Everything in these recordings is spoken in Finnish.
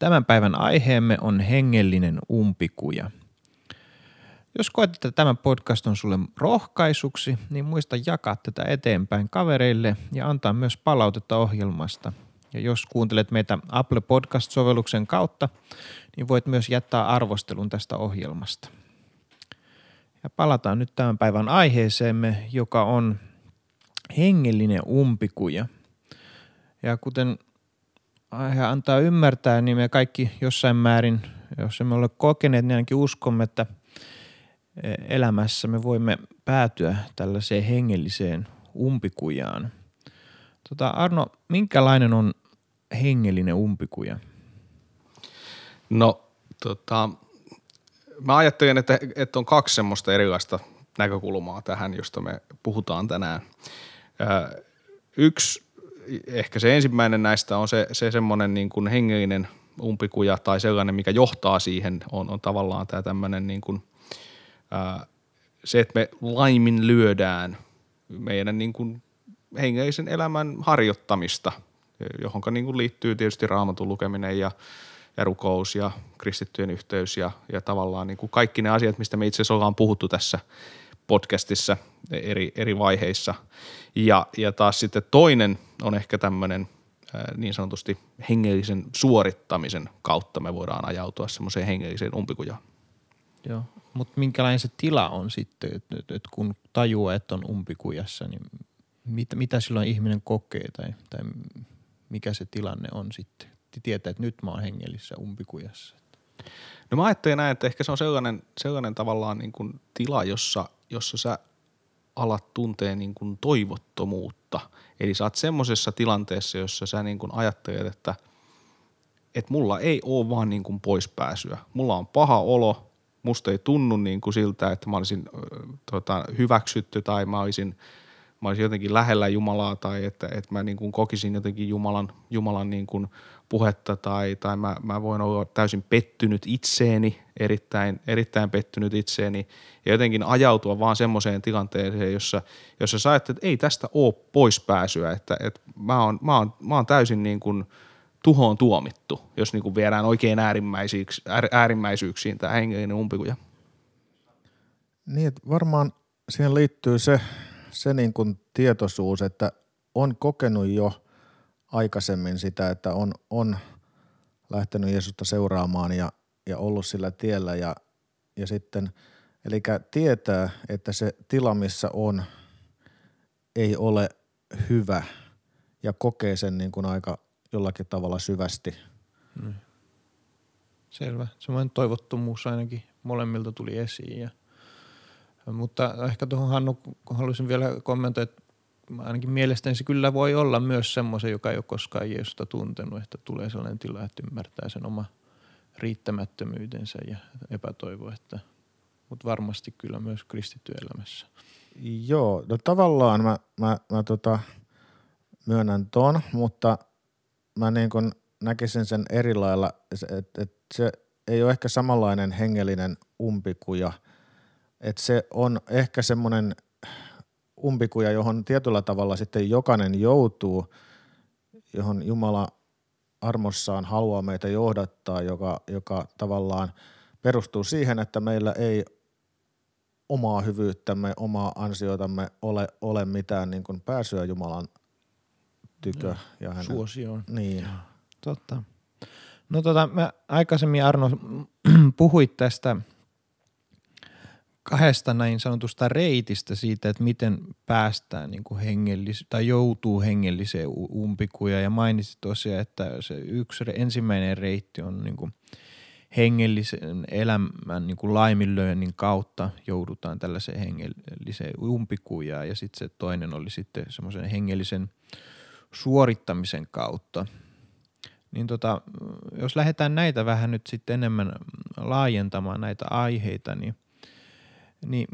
Tämän päivän aiheemme on hengellinen umpikuja. Jos koet, että tämä podcast on sulle rohkaisuksi, niin muista jakaa tätä eteenpäin kavereille ja antaa myös palautetta ohjelmasta. Ja jos kuuntelet meitä Apple Podcast-sovelluksen kautta, niin voit myös jättää arvostelun tästä ohjelmasta. Ja palataan nyt tämän päivän aiheeseemme, joka on hengellinen umpikuja. Ja kuten aihe antaa ymmärtää, niin me kaikki jossain määrin, jos emme ole kokeneet, niin ainakin uskomme, että elämässä me voimme päätyä tällaiseen hengelliseen umpikujaan. Tota, Arno, minkälainen on hengellinen umpikuja? No, tota, mä ajattelen, että, että on kaksi semmoista erilaista näkökulmaa tähän, josta me puhutaan tänään. yksi ehkä se ensimmäinen näistä on se, se semmoinen niin kuin hengellinen umpikuja tai sellainen, mikä johtaa siihen, on, on tavallaan tämä tämmöinen niin kuin, ää, se, että me laimin lyödään meidän niin kuin hengellisen elämän harjoittamista, johon niin kuin liittyy tietysti raamatun lukeminen ja, ja rukous ja kristittyjen yhteys ja, ja tavallaan niin kuin kaikki ne asiat, mistä me itse asiassa ollaan puhuttu tässä podcastissa eri, eri vaiheissa. Ja, ja taas sitten toinen on ehkä tämmöinen niin sanotusti hengellisen suorittamisen kautta me voidaan ajautua semmoiseen hengelliseen umpikujaan. Joo, mutta minkälainen se tila on sitten, että, että kun tajuaa, että on umpikujassa, niin mitä, mitä silloin ihminen kokee tai, tai mikä se tilanne on sitten? Tietää, että nyt mä oon hengellisessä umpikujassa. No mä ajattelin näin, että ehkä se on sellainen, sellainen tavallaan niin kuin tila, jossa, jossa sä alat tuntee niin kuin toivottomuutta. Eli sä oot semmoisessa tilanteessa, jossa sä niin kuin ajattelet, että, että mulla ei ole vaan niin kuin poispääsyä. Mulla on paha olo, musta ei tunnu niin kuin siltä, että mä olisin tota, hyväksytty tai mä olisin, mä olisin jotenkin lähellä Jumalaa tai että, että mä niin kuin kokisin jotenkin Jumalan, Jumalan niin kuin puhetta tai, tai mä, mä voin olla täysin pettynyt itseeni, erittäin, erittäin pettynyt itseeni ja jotenkin ajautua vaan semmoiseen tilanteeseen, jossa, jossa sä että ei tästä ole poispääsyä, että, että mä, oon, mä, oon, mä oon täysin niin kuin tuhoon tuomittu, jos niin kuin viedään oikein äärimmäisyyksiin tämä hengellinen umpikuja. Niin, että varmaan siihen liittyy se, se niin kuin tietoisuus, että on kokenut jo – aikaisemmin sitä, että on, on lähtenyt Jeesusta seuraamaan ja, ja ollut sillä tiellä ja, ja sitten, eli tietää, että se tila, missä on, ei ole hyvä ja kokee sen niin kuin aika jollakin tavalla syvästi. Hmm. Selvä. Semmoinen toivottomuus ainakin molemmilta tuli esiin. Ja, mutta ehkä tuohon Hannu haluaisin vielä kommentoida, että ainakin mielestäni se kyllä voi olla myös semmoisen, joka ei ole koskaan Jeesusta tuntenut, että tulee sellainen tila, että ymmärtää sen oma riittämättömyytensä ja epätoivo, että, mutta varmasti kyllä myös kristitty elämässä. Joo, no tavallaan mä, mä, mä tota, myönnän ton, mutta mä niin kun näkisin sen eri lailla, että et se ei ole ehkä samanlainen hengellinen umpikuja, että se on ehkä semmoinen – umpikuja, johon tietyllä tavalla sitten jokainen joutuu, johon Jumala armossaan haluaa meitä johdattaa, joka, joka tavallaan perustuu siihen, että meillä ei omaa hyvyyttämme, omaa ansioitamme ole, ole mitään niin kuin pääsyä Jumalan tykö. Ja, ja hänen, Suosioon. Niin. Totta. No tota, mä aikaisemmin Arno puhuit tästä kahdesta näin sanotusta reitistä siitä, että miten päästään niin kuin hengellis- tai joutuu hengelliseen umpikuja ja mainitsit tosiaan, että se yksi ensimmäinen reitti on niin kuin hengellisen elämän niin kuin laiminlyönnin kautta joudutaan tällaiseen hengelliseen umpikujaan ja sitten se toinen oli sitten semmoisen hengellisen suorittamisen kautta. Niin tota, jos lähdetään näitä vähän nyt sitten enemmän laajentamaan näitä aiheita, niin, niin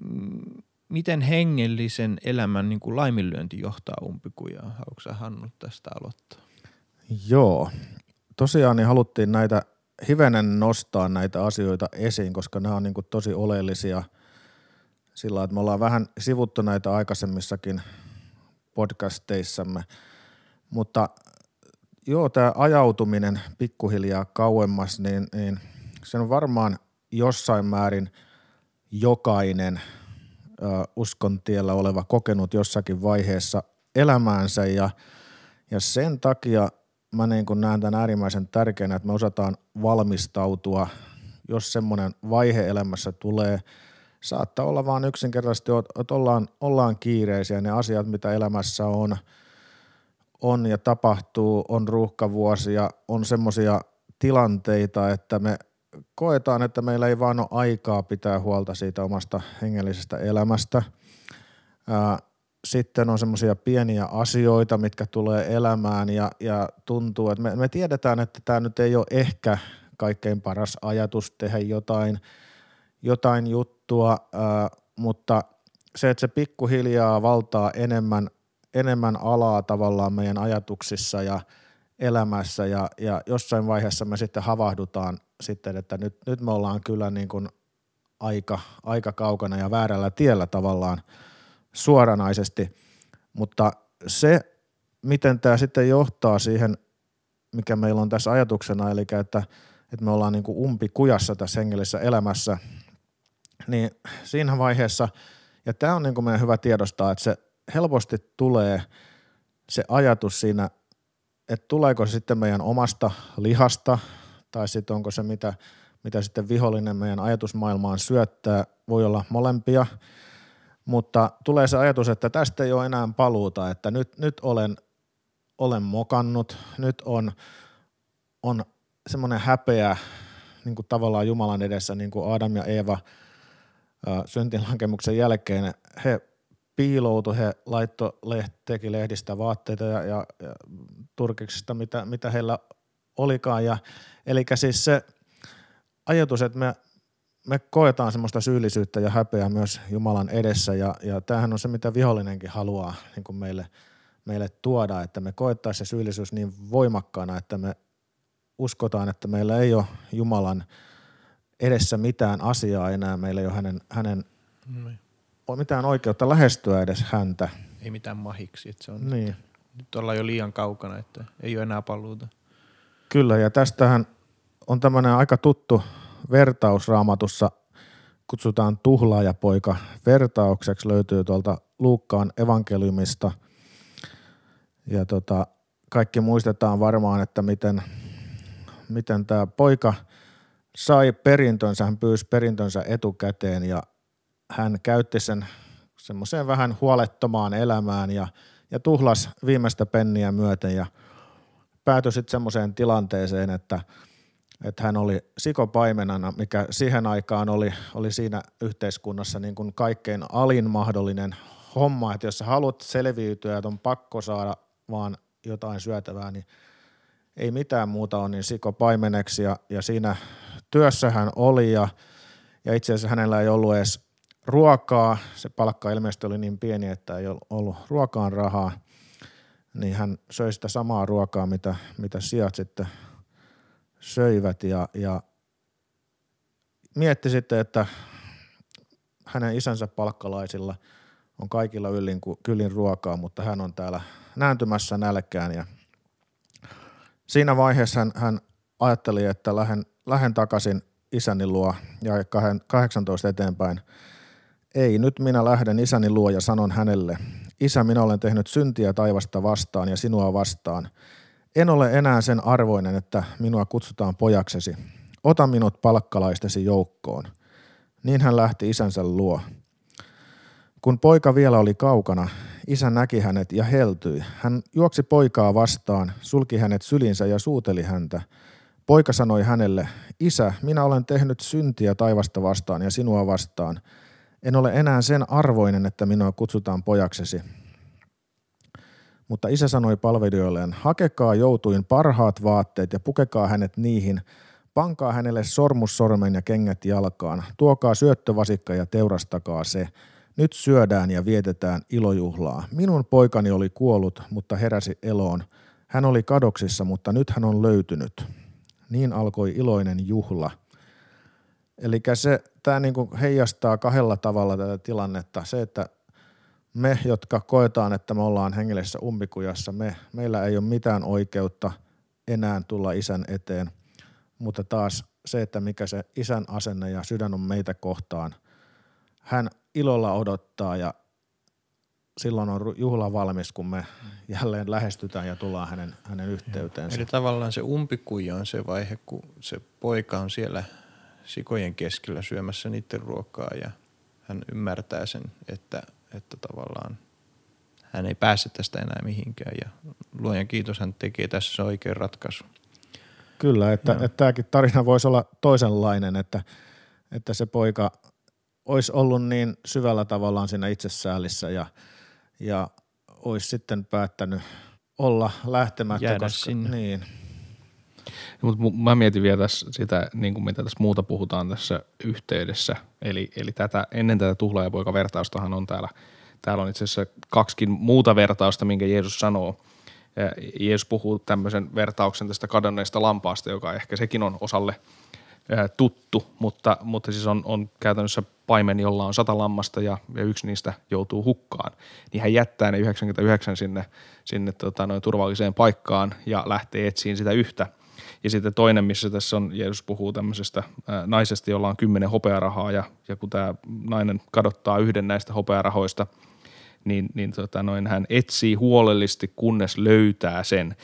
miten hengellisen elämän niin kuin laiminlyönti johtaa umpikujaan? Haluatko sä Hannu tästä aloittaa? Joo. Tosiaan niin haluttiin näitä hivenen nostaa näitä asioita esiin, koska nämä on niin kuin tosi oleellisia sillä että me ollaan vähän sivuttu näitä aikaisemmissakin podcasteissamme, mutta joo, tämä ajautuminen pikkuhiljaa kauemmas, niin, niin se on varmaan jossain määrin jokainen ö, uskon tiellä oleva kokenut jossakin vaiheessa elämäänsä ja, ja sen takia mä niin kun näen tämän äärimmäisen tärkeänä, että me osataan valmistautua, jos semmoinen vaihe elämässä tulee. Saattaa olla vaan yksinkertaisesti, että ollaan, ollaan kiireisiä, ne asiat, mitä elämässä on, on ja tapahtuu, on ruuhkavuosia, on semmoisia tilanteita, että me koetaan, että meillä ei vaan ole aikaa pitää huolta siitä omasta hengellisestä elämästä. Sitten on semmoisia pieniä asioita, mitkä tulee elämään ja, ja tuntuu, että me, me tiedetään, että tämä nyt ei ole ehkä kaikkein paras ajatus tehdä jotain, jotain juttua, mutta se, että se pikkuhiljaa valtaa enemmän, enemmän alaa tavallaan meidän ajatuksissa ja elämässä ja, ja jossain vaiheessa me sitten havahdutaan sitten, että nyt, nyt me ollaan kyllä niin kuin aika, aika kaukana ja väärällä tiellä tavallaan – suoranaisesti, mutta se, miten tämä sitten johtaa siihen, mikä meillä on tässä ajatuksena, eli että, että me ollaan niin kuin umpikujassa tässä hengellisessä elämässä, niin siinä vaiheessa, ja tämä on niin kuin meidän hyvä tiedostaa, että se helposti tulee se ajatus siinä, että tuleeko se sitten meidän omasta lihasta, tai sitten onko se mitä, mitä sitten vihollinen meidän ajatusmaailmaan syöttää, voi olla molempia – mutta tulee se ajatus, että tästä ei ole enää paluuta, että nyt, nyt olen, olen mokannut, nyt on, on semmoinen häpeä niin kuin tavallaan Jumalan edessä, niin kuin Adam ja Eeva syntinlankemuksen jälkeen, he piiloutu, he laitto, teki lehdistä vaatteita ja, ja, ja turkiksista, mitä, mitä heillä olikaan. Ja, eli siis se ajatus, että me me koetaan semmoista syyllisyyttä ja häpeää myös Jumalan edessä ja, ja tämähän on se, mitä vihollinenkin haluaa niin kuin meille, meille tuoda, että me koettaisiin se syyllisyys niin voimakkaana, että me uskotaan, että meillä ei ole Jumalan edessä mitään asiaa enää, meillä ei ole hänen, hänen mm. mitään oikeutta lähestyä edes häntä. Ei mitään mahiksi, että se on niin. nyt, nyt ollaan jo liian kaukana, että ei ole enää paluuta. Kyllä, ja tästähän on tämmöinen aika tuttu vertaus raamatussa kutsutaan tuhlaajapoika vertaukseksi, löytyy tuolta Luukkaan evankeliumista. Ja tota, kaikki muistetaan varmaan, että miten, miten tämä poika sai perintönsä, hän pyysi perintönsä etukäteen ja hän käytti sen semmoiseen vähän huolettomaan elämään ja, ja tuhlas viimeistä penniä myöten. Ja päätyi sitten semmoiseen tilanteeseen, että – että hän oli sikopaimenana, mikä siihen aikaan oli, oli siinä yhteiskunnassa niin kuin kaikkein alin mahdollinen homma, että jos sä haluat selviytyä, että on pakko saada vaan jotain syötävää, niin ei mitään muuta on niin sikopaimeneksi. Ja, ja siinä työssä hän oli ja, ja itse asiassa hänellä ei ollut edes ruokaa, se palkka ilmeisesti oli niin pieni, että ei ollut ruokaan rahaa, niin hän söi sitä samaa ruokaa, mitä, mitä sijat sitten söivät. Ja, ja mietti sitten, että hänen isänsä palkkalaisilla on kaikilla yllin kyllin ruokaa, mutta hän on täällä nääntymässä nälkään. Ja siinä vaiheessa hän, hän ajatteli, että lähden, lähden takaisin isäni luo ja 18 eteenpäin. Ei, nyt minä lähden isäni luo ja sanon hänelle, isä minä olen tehnyt syntiä taivasta vastaan ja sinua vastaan – en ole enää sen arvoinen, että minua kutsutaan pojaksesi. Ota minut palkkalaistesi joukkoon. Niin hän lähti isänsä luo. Kun poika vielä oli kaukana, isä näki hänet ja heltyi. Hän juoksi poikaa vastaan, sulki hänet sylinsä ja suuteli häntä. Poika sanoi hänelle, isä, minä olen tehnyt syntiä taivasta vastaan ja sinua vastaan. En ole enää sen arvoinen, että minua kutsutaan pojaksesi. Mutta isä sanoi palvelijoilleen, hakekaa joutuin parhaat vaatteet ja pukekaa hänet niihin, pankaa hänelle sormus sormen ja kengät jalkaan, tuokaa syöttövasikka ja teurastakaa se. Nyt syödään ja vietetään ilojuhlaa. Minun poikani oli kuollut, mutta heräsi eloon. Hän oli kadoksissa, mutta nyt hän on löytynyt. Niin alkoi iloinen juhla. Eli tämä niinku heijastaa kahdella tavalla tätä tilannetta. Se, että me, jotka koetaan, että me ollaan hengellisessä umpikujassa, me, meillä ei ole mitään oikeutta enää tulla isän eteen, mutta taas se, että mikä se isän asenne ja sydän on meitä kohtaan, hän ilolla odottaa ja silloin on juhla valmis, kun me jälleen lähestytään ja tullaan hänen, hänen yhteyteensä. Eli tavallaan se umpikuja on se vaihe, kun se poika on siellä sikojen keskellä syömässä niiden ruokaa ja hän ymmärtää sen, että että tavallaan hän ei pääse tästä enää mihinkään ja luojan kiitos hän tekee tässä se oikein ratkaisu. Kyllä, että, että tämäkin tarina voisi olla toisenlainen, että, että se poika olisi ollut niin syvällä tavallaan siinä itsesäälissä ja, ja olisi sitten päättänyt olla lähtemättä. Jäädä koska, sinne. Niin, Mutta mä mietin vielä tässä sitä, niin kuin mitä tässä muuta puhutaan tässä yhteydessä. Eli, eli tätä, ennen tätä tuhlaajapoika-vertaustahan on täällä, täällä on itse asiassa kaksikin muuta vertausta, minkä Jeesus sanoo. Jeesus puhuu tämmöisen vertauksen tästä kadonneesta lampaasta, joka ehkä sekin on osalle tuttu, mutta, mutta siis on, on käytännössä paimen, jolla on sata lammasta ja, ja yksi niistä joutuu hukkaan. Niin hän jättää ne 99 sinne, sinne tota, noin turvalliseen paikkaan ja lähtee etsiin sitä yhtä – ja sitten toinen, missä tässä on, Jeesus puhuu tämmöisestä naisesta, jolla on kymmenen hopearahaa ja, ja kun tämä nainen kadottaa yhden näistä hopearahoista, niin, niin tota noin, hän etsii huolellisesti, kunnes löytää sen.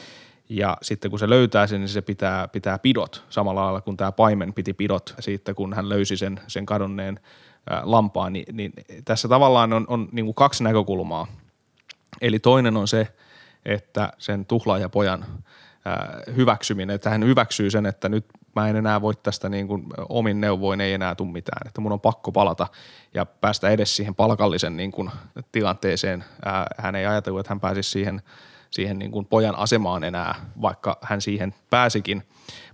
Ja sitten kun se löytää sen, niin se pitää, pitää pidot samalla lailla kuin tämä paimen piti pidot siitä, kun hän löysi sen, sen kadonneen lampaan. Niin, niin tässä tavallaan on, on niin kuin kaksi näkökulmaa. Eli toinen on se, että sen tuhlaajapojan hyväksyminen, että hän hyväksyy sen, että nyt mä en enää voi tästä niin kuin omin neuvoin ei enää tule mitään, että mun on pakko palata ja päästä edes siihen palkallisen niin kuin tilanteeseen. Hän ei ajatellut, että hän pääsisi siihen, siihen niin kuin pojan asemaan enää, vaikka hän siihen pääsikin.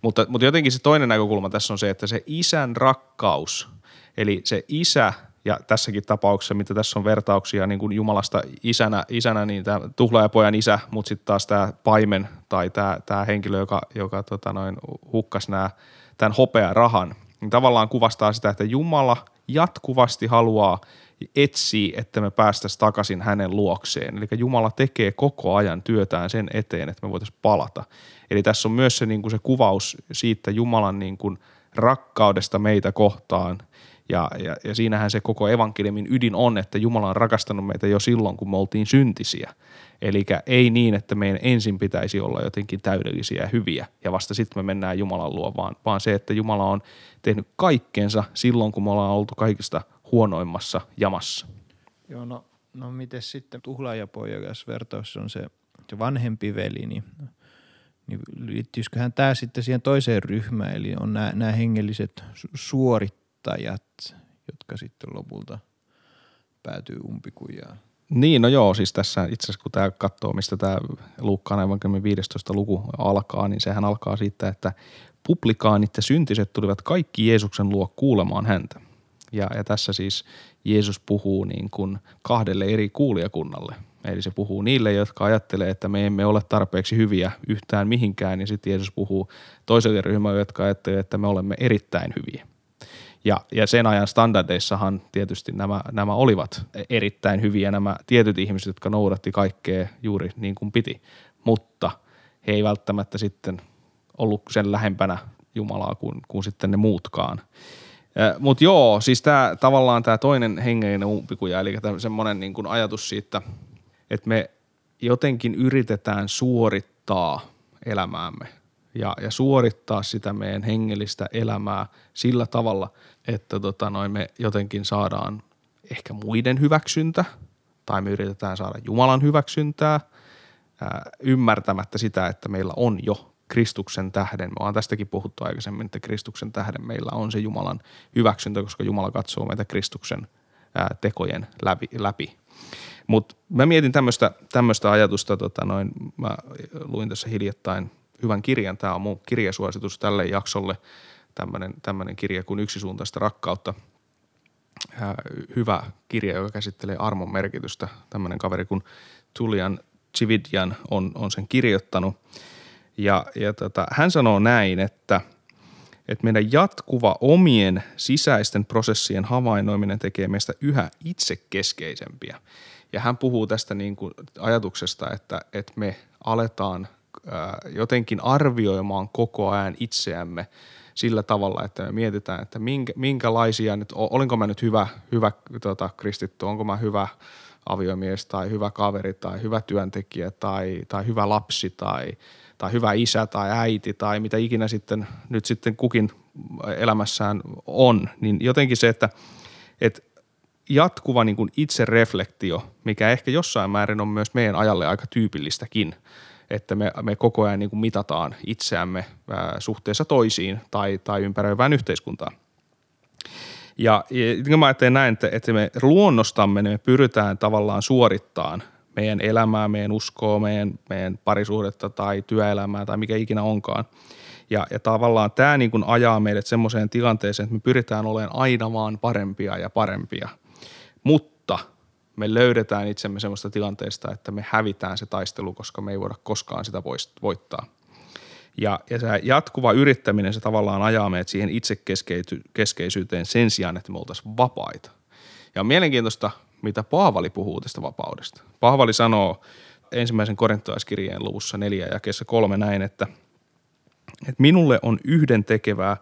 Mutta, mutta jotenkin se toinen näkökulma tässä on se, että se isän rakkaus, eli se isä – ja tässäkin tapauksessa, mitä tässä on vertauksia niin kuin Jumalasta isänä, isänä niin tämä tuhlaajapojan isä, mutta sitten taas tämä paimen tai tämä, tämä henkilö, joka, joka tota noin, hukkas nämä, tämän hopea rahan, niin tavallaan kuvastaa sitä, että Jumala jatkuvasti haluaa etsiä, että me päästäisiin takaisin hänen luokseen. Eli Jumala tekee koko ajan työtään sen eteen, että me voitaisiin palata. Eli tässä on myös se, niin kuin se kuvaus siitä Jumalan niin kuin rakkaudesta meitä kohtaan ja, ja, ja siinähän se koko evankeliumin ydin on, että Jumala on rakastanut meitä jo silloin, kun me oltiin syntisiä. Eli ei niin, että meidän ensin pitäisi olla jotenkin täydellisiä ja hyviä ja vasta sitten me mennään Jumalan luo, vaan, vaan se, että Jumala on tehnyt kaikkensa silloin, kun me ollaan oltu kaikista huonoimmassa jamassa. Joo, no, no miten sitten tuhlaajapojakas vertaus on se, se vanhempi veli, niin, niin liittyisiköhän tämä sitten siihen toiseen ryhmään, eli on nämä, hengelliset suorittajat, jotka sitten lopulta päätyy umpikujaan. Niin, no joo, siis tässä itse asiassa kun tämä katsoo, mistä tämä Luukkaan aivan 15 luku alkaa, niin sehän alkaa siitä, että publikaanit ja syntiset tulivat kaikki Jeesuksen luo kuulemaan häntä. Ja, ja tässä siis Jeesus puhuu niin kuin kahdelle eri kuulijakunnalle. Eli se puhuu niille, jotka ajattelee, että me emme ole tarpeeksi hyviä yhtään mihinkään, niin sitten Jeesus puhuu toiselle ryhmälle, jotka ajattelee, että me olemme erittäin hyviä. Ja, ja sen ajan standardeissahan tietysti nämä, nämä olivat erittäin hyviä. Nämä tietyt ihmiset, jotka noudatti kaikkea juuri niin kuin piti, mutta he ei välttämättä sitten ollut sen lähempänä Jumalaa kuin, kuin sitten ne muutkaan. Mutta joo, siis tämä tavallaan tämä toinen hengellinen umpikuja, eli semmoinen niin ajatus siitä, että me jotenkin yritetään suorittaa elämäämme. Ja, ja suorittaa sitä meidän hengellistä elämää sillä tavalla, että tota noin me jotenkin saadaan ehkä muiden hyväksyntä tai me yritetään saada Jumalan hyväksyntää ää, ymmärtämättä sitä, että meillä on jo Kristuksen tähden. Me ollaan tästäkin puhuttu aikaisemmin, että Kristuksen tähden meillä on se Jumalan hyväksyntä, koska Jumala katsoo meitä Kristuksen ää, tekojen läpi. läpi. Mutta mä mietin tämmöistä ajatusta, tota noin, mä luin tässä hiljattain hyvän kirjan, tämä on mun kirjasuositus tälle jaksolle, tämmöinen kirja kuin Yksisuuntaista rakkautta. Hyvä kirja, joka käsittelee armon merkitystä. Tämmöinen kaveri kuin Tulian Chividjan on, on sen kirjoittanut. Ja, ja tota, hän sanoo näin, että, että meidän jatkuva omien sisäisten prosessien havainnoiminen tekee meistä yhä itsekeskeisempiä. Ja hän puhuu tästä niin kuin ajatuksesta, että, että me aletaan ää, jotenkin arvioimaan koko ajan itseämme sillä tavalla, että me mietitään, että minkä, minkälaisia nyt, olinko mä nyt hyvä, hyvä tota, kristitty, onko mä hyvä aviomies tai hyvä kaveri tai hyvä työntekijä tai, tai hyvä lapsi tai, tai hyvä isä tai äiti tai mitä ikinä sitten nyt sitten kukin elämässään on, niin jotenkin se, että, että jatkuva niin itsereflektio, mikä ehkä jossain määrin on myös meidän ajalle aika tyypillistäkin, että me, me koko ajan niin kuin mitataan itseämme ää, suhteessa toisiin tai, tai ympäröivään yhteiskuntaan. Ja, ja mä ajattelen näin, että, että me luonnostamme niin me pyritään tavallaan suorittamaan meidän elämää, meidän uskoa, meidän, meidän parisuhdetta tai työelämää tai mikä ikinä onkaan. Ja, ja tavallaan tämä niin kuin ajaa meidät semmoiseen tilanteeseen, että me pyritään olemaan aina vaan parempia ja parempia – mutta me löydetään itsemme semmoista tilanteesta, että me hävitään se taistelu, koska me ei voida koskaan sitä voittaa. Ja, ja se jatkuva yrittäminen, se tavallaan ajaa meidät siihen itsekeskeisyyteen sen sijaan, että me oltaisiin vapaita. Ja on mielenkiintoista, mitä Paavali puhuu tästä vapaudesta. Paavali sanoo ensimmäisen korintolaiskirjeen luvussa neljä ja kesä kolme näin, että, että minulle on yhden tekevää,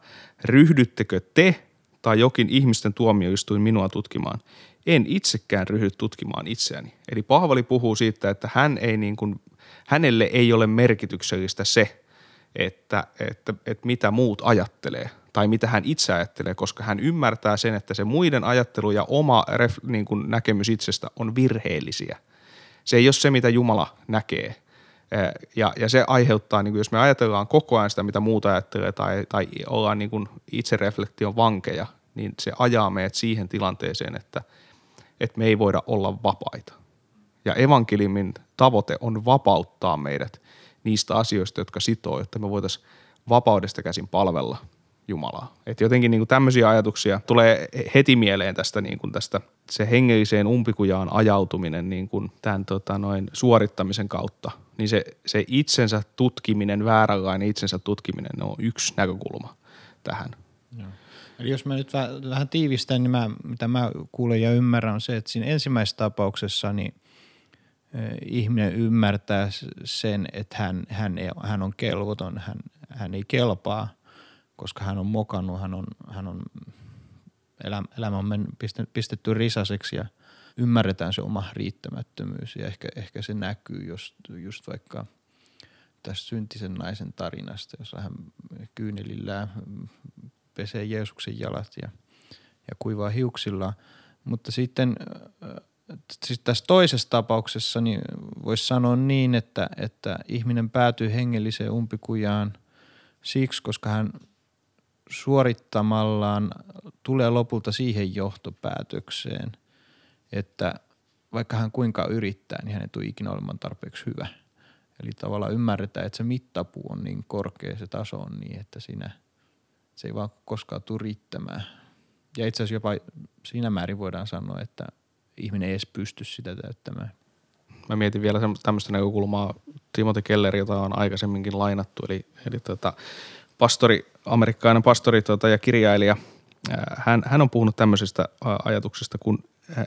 ryhdyttekö te tai jokin ihmisten tuomioistuin minua tutkimaan – en itsekään ryhdy tutkimaan itseäni. Eli Paavali puhuu siitä, että hän ei niin kuin, hänelle ei ole merkityksellistä se, että, että, että mitä muut ajattelee tai mitä hän itse ajattelee, koska hän ymmärtää sen, että se muiden ajattelu ja oma ref, niin kuin näkemys itsestä on virheellisiä. Se ei ole se, mitä Jumala näkee. Ja, ja se aiheuttaa, niin kuin jos me ajatellaan koko ajan sitä, mitä muuta ajattelee tai, tai ollaan niin itsereflektion vankeja, niin se ajaa meidät siihen tilanteeseen, että – että me ei voida olla vapaita. Ja evankeliumin tavoite on vapauttaa meidät niistä asioista, jotka sitoo, että me voitaisiin vapaudesta käsin palvella Jumalaa. Että jotenkin niin kuin tämmöisiä ajatuksia tulee heti mieleen tästä, niin kuin tästä se hengelliseen umpikujaan ajautuminen niin kuin tämän tota, noin suorittamisen kautta. Niin se, se itsensä tutkiminen, vääränlainen itsensä tutkiminen on yksi näkökulma tähän. Joo. Eli jos mä nyt vähän tiivistän, niin mä, mitä mä kuulen ja ymmärrän on se, että siinä ensimmäisessä tapauksessa niin ihminen ymmärtää sen, että hän, hän, ei, hän on kelvoton, hän, hän ei kelpaa, koska hän on mokannut, hän on, hän on elämä, elämä on pistetty, pistetty risaseksi ja ymmärretään se oma riittämättömyys ja ehkä, ehkä se näkyy just, just vaikka tästä syntisen naisen tarinasta, jossa hän kyynelillään pesee Jeesuksen jalat ja, ja kuivaa hiuksilla. Mutta sitten siis tässä toisessa tapauksessa niin voisi sanoa niin, että, että ihminen päätyy hengelliseen umpikujaan siksi, koska hän suorittamallaan tulee lopulta siihen johtopäätökseen, että vaikka hän kuinka yrittää, niin hän ei tule ikinä olemaan tarpeeksi hyvä. Eli tavallaan ymmärretään, että se mittapuu on niin korkea, se taso on niin, että siinä – se ei vaan koskaan tule riittämään. Ja itse asiassa jopa siinä määrin voidaan sanoa, että ihminen ei edes pysty sitä täyttämään. Mä mietin vielä tämmöistä näkökulmaa, Timothy Keller, jota on aikaisemminkin lainattu, eli, eli tota, pastori, amerikkalainen pastori tota, ja kirjailija. Hän, hän on puhunut tämmöisestä ajatuksesta kuin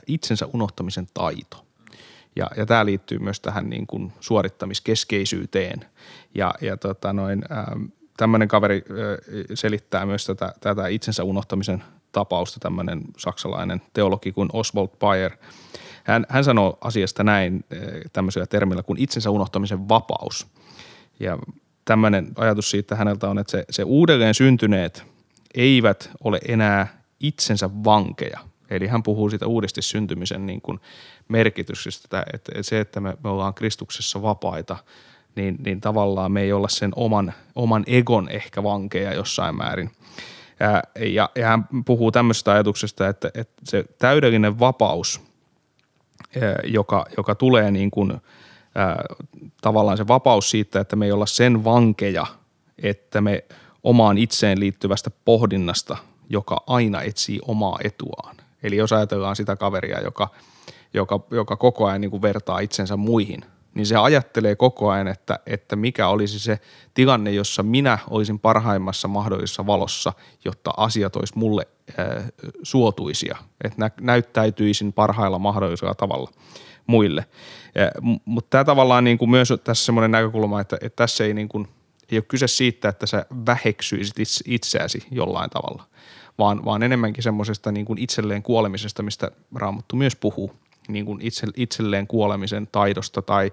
itsensä unohtamisen taito. Ja, ja tämä liittyy myös tähän niin kuin suorittamiskeskeisyyteen. Ja, ja tota noin, ähm, tämmöinen kaveri selittää myös tätä, tätä itsensä unohtamisen tapausta, tämmöinen saksalainen teologi kuin Oswald Bayer. Hän, hän sanoo asiasta näin tämmöisellä termillä kuin itsensä unohtamisen vapaus. Ja tämmöinen ajatus siitä häneltä on, että se, se uudelleen syntyneet eivät ole enää itsensä vankeja. Eli hän puhuu siitä uudesti syntymisen niin kuin merkityksestä, että se, että me, me ollaan Kristuksessa vapaita, niin, niin tavallaan me ei olla sen oman, oman egon ehkä vankeja jossain määrin. Ja, ja, ja hän puhuu tämmöisestä ajatuksesta, että, että se täydellinen vapaus, joka, joka tulee niin kuin, tavallaan se vapaus siitä, että me ei olla sen vankeja, että me omaan itseen liittyvästä pohdinnasta, joka aina etsii omaa etuaan. Eli jos ajatellaan sitä kaveria, joka, joka, joka koko ajan niin kuin vertaa itsensä muihin – niin se ajattelee koko ajan, että, että mikä olisi se tilanne, jossa minä olisin parhaimmassa mahdollisessa valossa, jotta asiat olisi mulle äh, suotuisia, että nä, näyttäytyisin parhailla mahdollisella tavalla muille. Mutta tämä tavallaan niin kuin myös tässä semmoinen näkökulma, että, että tässä ei, niin kuin, ei ole kyse siitä, että sä väheksyisit itseäsi jollain tavalla, vaan, vaan enemmänkin semmoisesta niin kuin itselleen kuolemisesta, mistä Raamattu myös puhuu – niin kuin itse, itselleen kuolemisen taidosta tai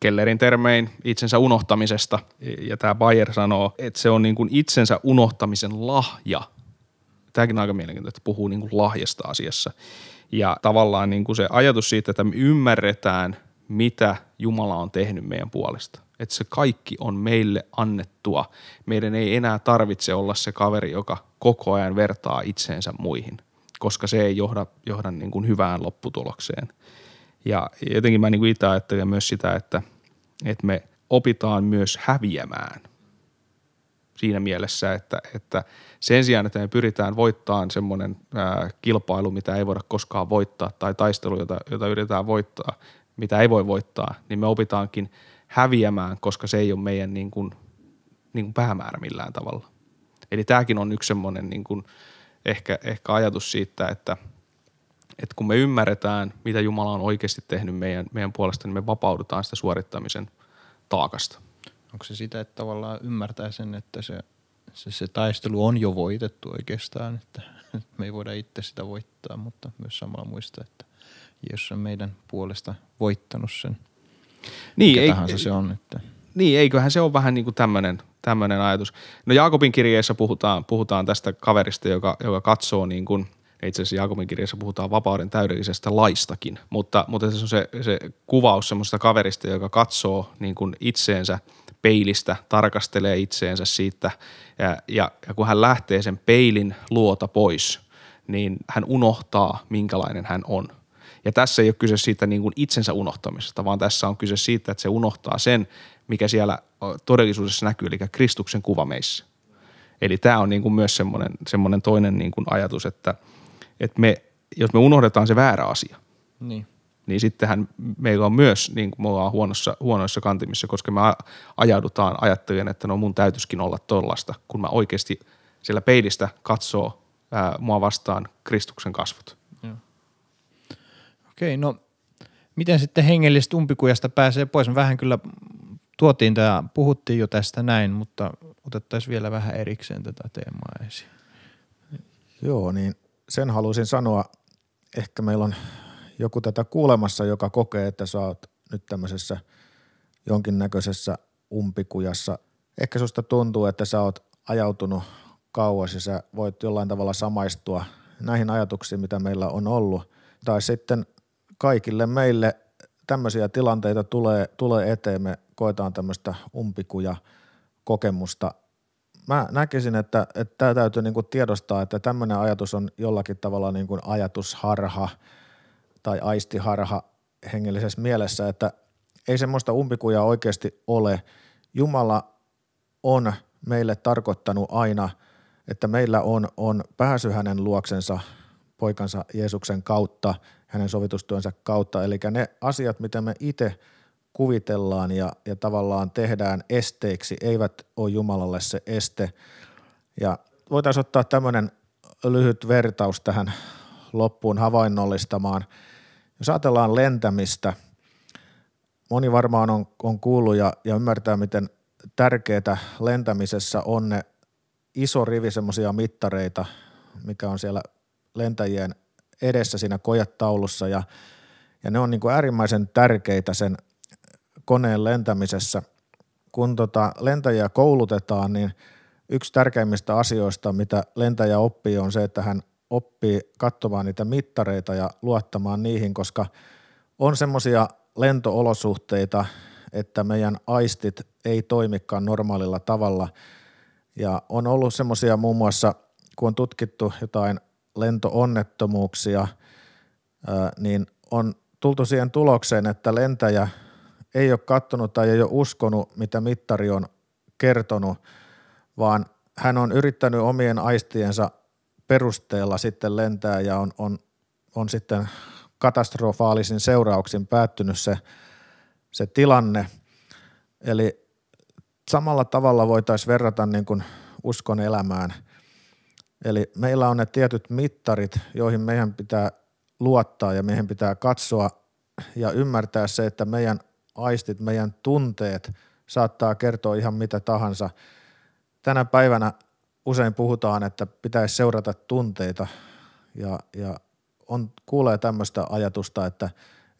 Kellerin termein itsensä unohtamisesta. Ja tämä Bayer sanoo, että se on niin kuin itsensä unohtamisen lahja. Tämäkin on aika mielenkiintoista, että puhuu niin kuin lahjasta asiassa. Ja tavallaan niin kuin se ajatus siitä, että me ymmärretään, mitä Jumala on tehnyt meidän puolesta. Että se kaikki on meille annettua. Meidän ei enää tarvitse olla se kaveri, joka koko ajan vertaa itseensä muihin – koska se ei johda, johda niin kuin hyvään lopputulokseen. Ja jotenkin mä niin itse ajattelen myös sitä, että, että me opitaan myös häviämään siinä mielessä, että, että sen sijaan, että me pyritään voittamaan semmoinen ää, kilpailu, mitä ei voida koskaan voittaa, tai taistelu, jota, jota yritetään voittaa, mitä ei voi voittaa, niin me opitaankin häviämään, koska se ei ole meidän niin kuin, niin kuin päämäärä millään tavalla. Eli tämäkin on yksi semmoinen niin kuin, ehkä, ehkä ajatus siitä, että, että kun me ymmärretään, mitä Jumala on oikeasti tehnyt meidän, meidän puolesta, niin me vapaudutaan sitä suorittamisen taakasta. Onko se sitä, että tavallaan ymmärtää sen, että se, se, se taistelu on jo voitettu oikeastaan, että me ei voida itse sitä voittaa, mutta myös samalla muistaa, että Jeesus on meidän puolesta voittanut sen, niin, mikä ei, tahansa se on. Että. Niin, eiköhän se ole vähän niin kuin tämmöinen tämmöinen ajatus. No Jaakobin kirjeessä puhutaan, puhutaan tästä kaverista, joka, joka katsoo niin kuin, itse asiassa Jaakobin kirjassa puhutaan vapauden täydellisestä laistakin, mutta, mutta se on se, se kuvaus semmoista kaverista, joka katsoo niin kuin itseensä peilistä, tarkastelee itseensä siitä ja, ja, ja kun hän lähtee sen peilin luota pois, niin hän unohtaa, minkälainen hän on. Ja tässä ei ole kyse siitä niin kuin itsensä unohtamisesta, vaan tässä on kyse siitä, että se unohtaa sen, mikä siellä todellisuudessa näkyy, eli Kristuksen kuva meissä. Eli tämä on niin kuin myös semmoinen, semmoinen toinen niin kuin ajatus, että, että me, jos me unohdetaan se väärä asia, niin, niin sittenhän meillä on myös, niin kuin me ollaan huonossa, huonoissa kantimissa, koska me ajaudutaan ajattelemaan, että no mun täytyisikin olla tollasta, kun mä oikeasti siellä peilistä katsoo ää, mua vastaan Kristuksen kasvot. Okei, no miten sitten hengellisestä umpikujasta pääsee pois? Me vähän kyllä tuotiin tämä, puhuttiin jo tästä näin, mutta otettaisiin vielä vähän erikseen tätä teemaa esiin. Joo, niin sen haluaisin sanoa, ehkä meillä on joku tätä kuulemassa, joka kokee, että sä oot nyt tämmöisessä jonkinnäköisessä umpikujassa. Ehkä susta tuntuu, että sä oot ajautunut kauas ja sä voit jollain tavalla samaistua näihin ajatuksiin, mitä meillä on ollut. Tai sitten kaikille meille tämmöisiä tilanteita tulee, tulee eteen, me koetaan tämmöistä umpikuja kokemusta. Mä näkisin, että, että tämä täytyy niin kuin tiedostaa, että tämmöinen ajatus on jollakin tavalla niin kuin ajatusharha tai aistiharha hengellisessä mielessä, että ei semmoista umpikuja oikeasti ole. Jumala on meille tarkoittanut aina, että meillä on, on pääsy hänen luoksensa poikansa Jeesuksen kautta, hänen sovitustyönsä kautta. Eli ne asiat, mitä me itse kuvitellaan ja, ja tavallaan tehdään esteiksi, eivät ole Jumalalle se este. Ja voitaisiin ottaa tämmöinen lyhyt vertaus tähän loppuun havainnollistamaan. Jos ajatellaan lentämistä, moni varmaan on, on kuullut ja, ja ymmärtää, miten tärkeää lentämisessä on ne iso rivi semmoisia mittareita, mikä on siellä lentäjien edessä siinä kojetaulussa ja, ja ne on niin kuin äärimmäisen tärkeitä sen koneen lentämisessä. Kun tota lentäjiä koulutetaan, niin yksi tärkeimmistä asioista, mitä lentäjä oppii, on se, että hän oppii katsomaan niitä mittareita ja luottamaan niihin, koska on semmoisia lentoolosuhteita, että meidän aistit ei toimikaan normaalilla tavalla. Ja on ollut semmoisia muun muassa, kun on tutkittu jotain lentoonnettomuuksia, niin on tultu siihen tulokseen, että lentäjä ei ole kattonut tai ei ole uskonut, mitä mittari on kertonut, vaan hän on yrittänyt omien aistiensa perusteella sitten lentää ja on, on, on sitten katastrofaalisin seurauksin päättynyt se, se tilanne. Eli samalla tavalla voitaisiin verrata niin kuin uskon elämään. Eli meillä on ne tietyt mittarit, joihin meidän pitää luottaa ja meidän pitää katsoa ja ymmärtää se, että meidän aistit, meidän tunteet saattaa kertoa ihan mitä tahansa. Tänä päivänä usein puhutaan, että pitäisi seurata tunteita ja, ja on, kuulee tämmöistä ajatusta, että,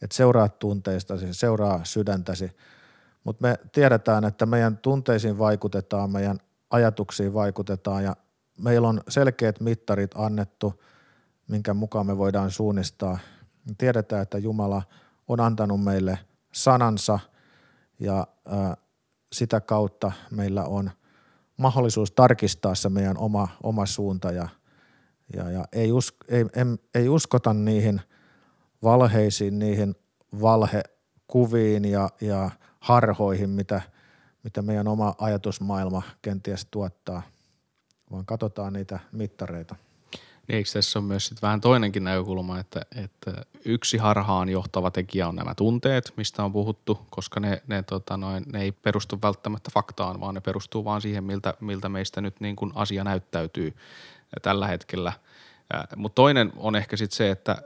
että seuraa tunteistasi, seuraa sydäntäsi, mutta me tiedetään, että meidän tunteisiin vaikutetaan, meidän ajatuksiin vaikutetaan ja meillä on selkeät mittarit annettu, minkä mukaan me voidaan suunnistaa. Tiedetään, että Jumala on antanut meille sanansa ja ää, sitä kautta meillä on mahdollisuus tarkistaa se meidän oma, oma suunta ja, ja, ja ei, us, ei, em, ei uskota niihin valheisiin, niihin valhekuviin ja, ja harhoihin, mitä, mitä meidän oma ajatusmaailma kenties tuottaa, vaan katsotaan niitä mittareita. Niin eikö tässä on myös sit vähän toinenkin näkökulma, että, että yksi harhaan johtava tekijä on nämä tunteet, mistä on puhuttu, koska ne, ne, tota noin, ne ei perustu välttämättä faktaan, vaan ne perustuu vaan siihen, miltä, miltä meistä nyt niin kuin asia näyttäytyy tällä hetkellä – mutta toinen on ehkä sitten se, että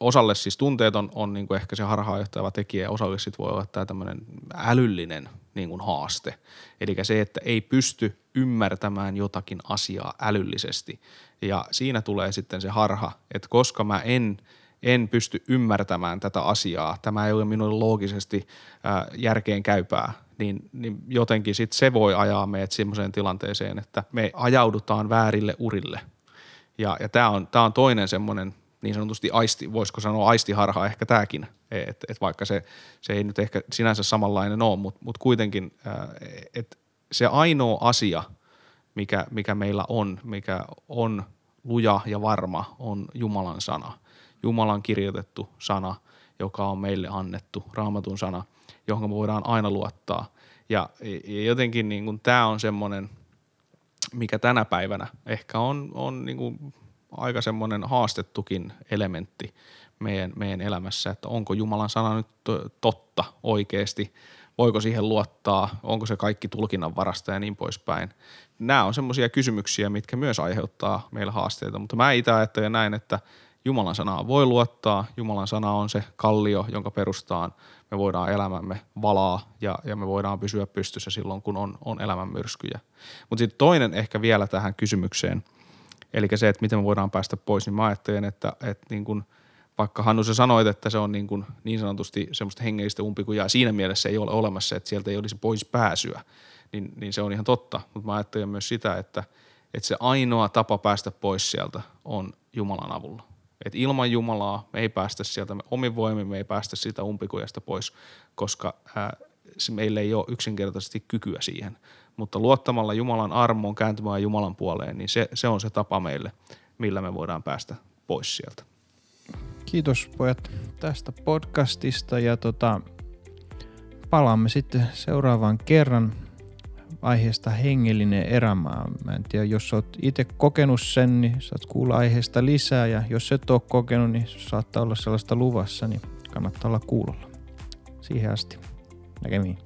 osalle siis tunteet on, on niinku ehkä se harhaanjohtava tekijä ja osalle sitten voi olla tämä tämmöinen älyllinen niinku haaste. Eli se, että ei pysty ymmärtämään jotakin asiaa älyllisesti. Ja siinä tulee sitten se harha, että koska mä en – en pysty ymmärtämään tätä asiaa, tämä ei ole minulle loogisesti ää, järkeen käypää, niin, niin jotenkin sit se voi ajaa meidät sellaiseen tilanteeseen, että me ajaudutaan väärille urille – ja, ja tämä on, on toinen semmoinen niin sanotusti aisti, voisiko sanoa aistiharha ehkä tämäkin, että et vaikka se, se ei nyt ehkä sinänsä samanlainen ole, mutta mut kuitenkin, että se ainoa asia, mikä, mikä meillä on, mikä on luja ja varma, on Jumalan sana. Jumalan kirjoitettu sana, joka on meille annettu, raamatun sana, johon me voidaan aina luottaa. Ja, ja jotenkin niin tämä on semmoinen – mikä tänä päivänä ehkä on, on niin kuin aika semmoinen haastettukin elementti meidän, meidän elämässä, että onko Jumalan sana nyt totta oikeasti, voiko siihen luottaa, onko se kaikki tulkinnan varasta ja niin poispäin. Nämä on semmoisia kysymyksiä, mitkä myös aiheuttaa meillä haasteita, mutta mä itse ajattelen näin, että Jumalan sanaa voi luottaa, Jumalan sana on se kallio, jonka perustaan me voidaan elämämme valaa ja, ja me voidaan pysyä pystyssä silloin, kun on, on elämän myrskyjä. Mutta sitten toinen ehkä vielä tähän kysymykseen, eli se, että miten me voidaan päästä pois, niin mä ajattelen, että, että niin kun, vaikka Hannu sä sanoit, että se on niin, kun, niin sanotusti semmoista hengellistä umpikujaa, siinä mielessä ei ole olemassa, että sieltä ei olisi pois pääsyä, niin, niin se on ihan totta. Mutta mä ajattelen myös sitä, että, että se ainoa tapa päästä pois sieltä on Jumalan avulla. Et ilman Jumalaa me ei päästä sieltä, me omin voimin me ei päästä siitä umpikujasta pois, koska ää, se meillä ei ole yksinkertaisesti kykyä siihen. Mutta luottamalla Jumalan armoon, kääntymään Jumalan puoleen, niin se, se on se tapa meille, millä me voidaan päästä pois sieltä. Kiitos pojat tästä podcastista ja tota, palaamme sitten seuraavaan kerran aiheesta hengellinen erämaa. Mä en tiedä, jos oot itse kokenut sen, niin saat kuulla aiheesta lisää ja jos et ole kokenut, niin saattaa olla sellaista luvassa, niin kannattaa olla kuulolla. Siihen asti. Näkemiin.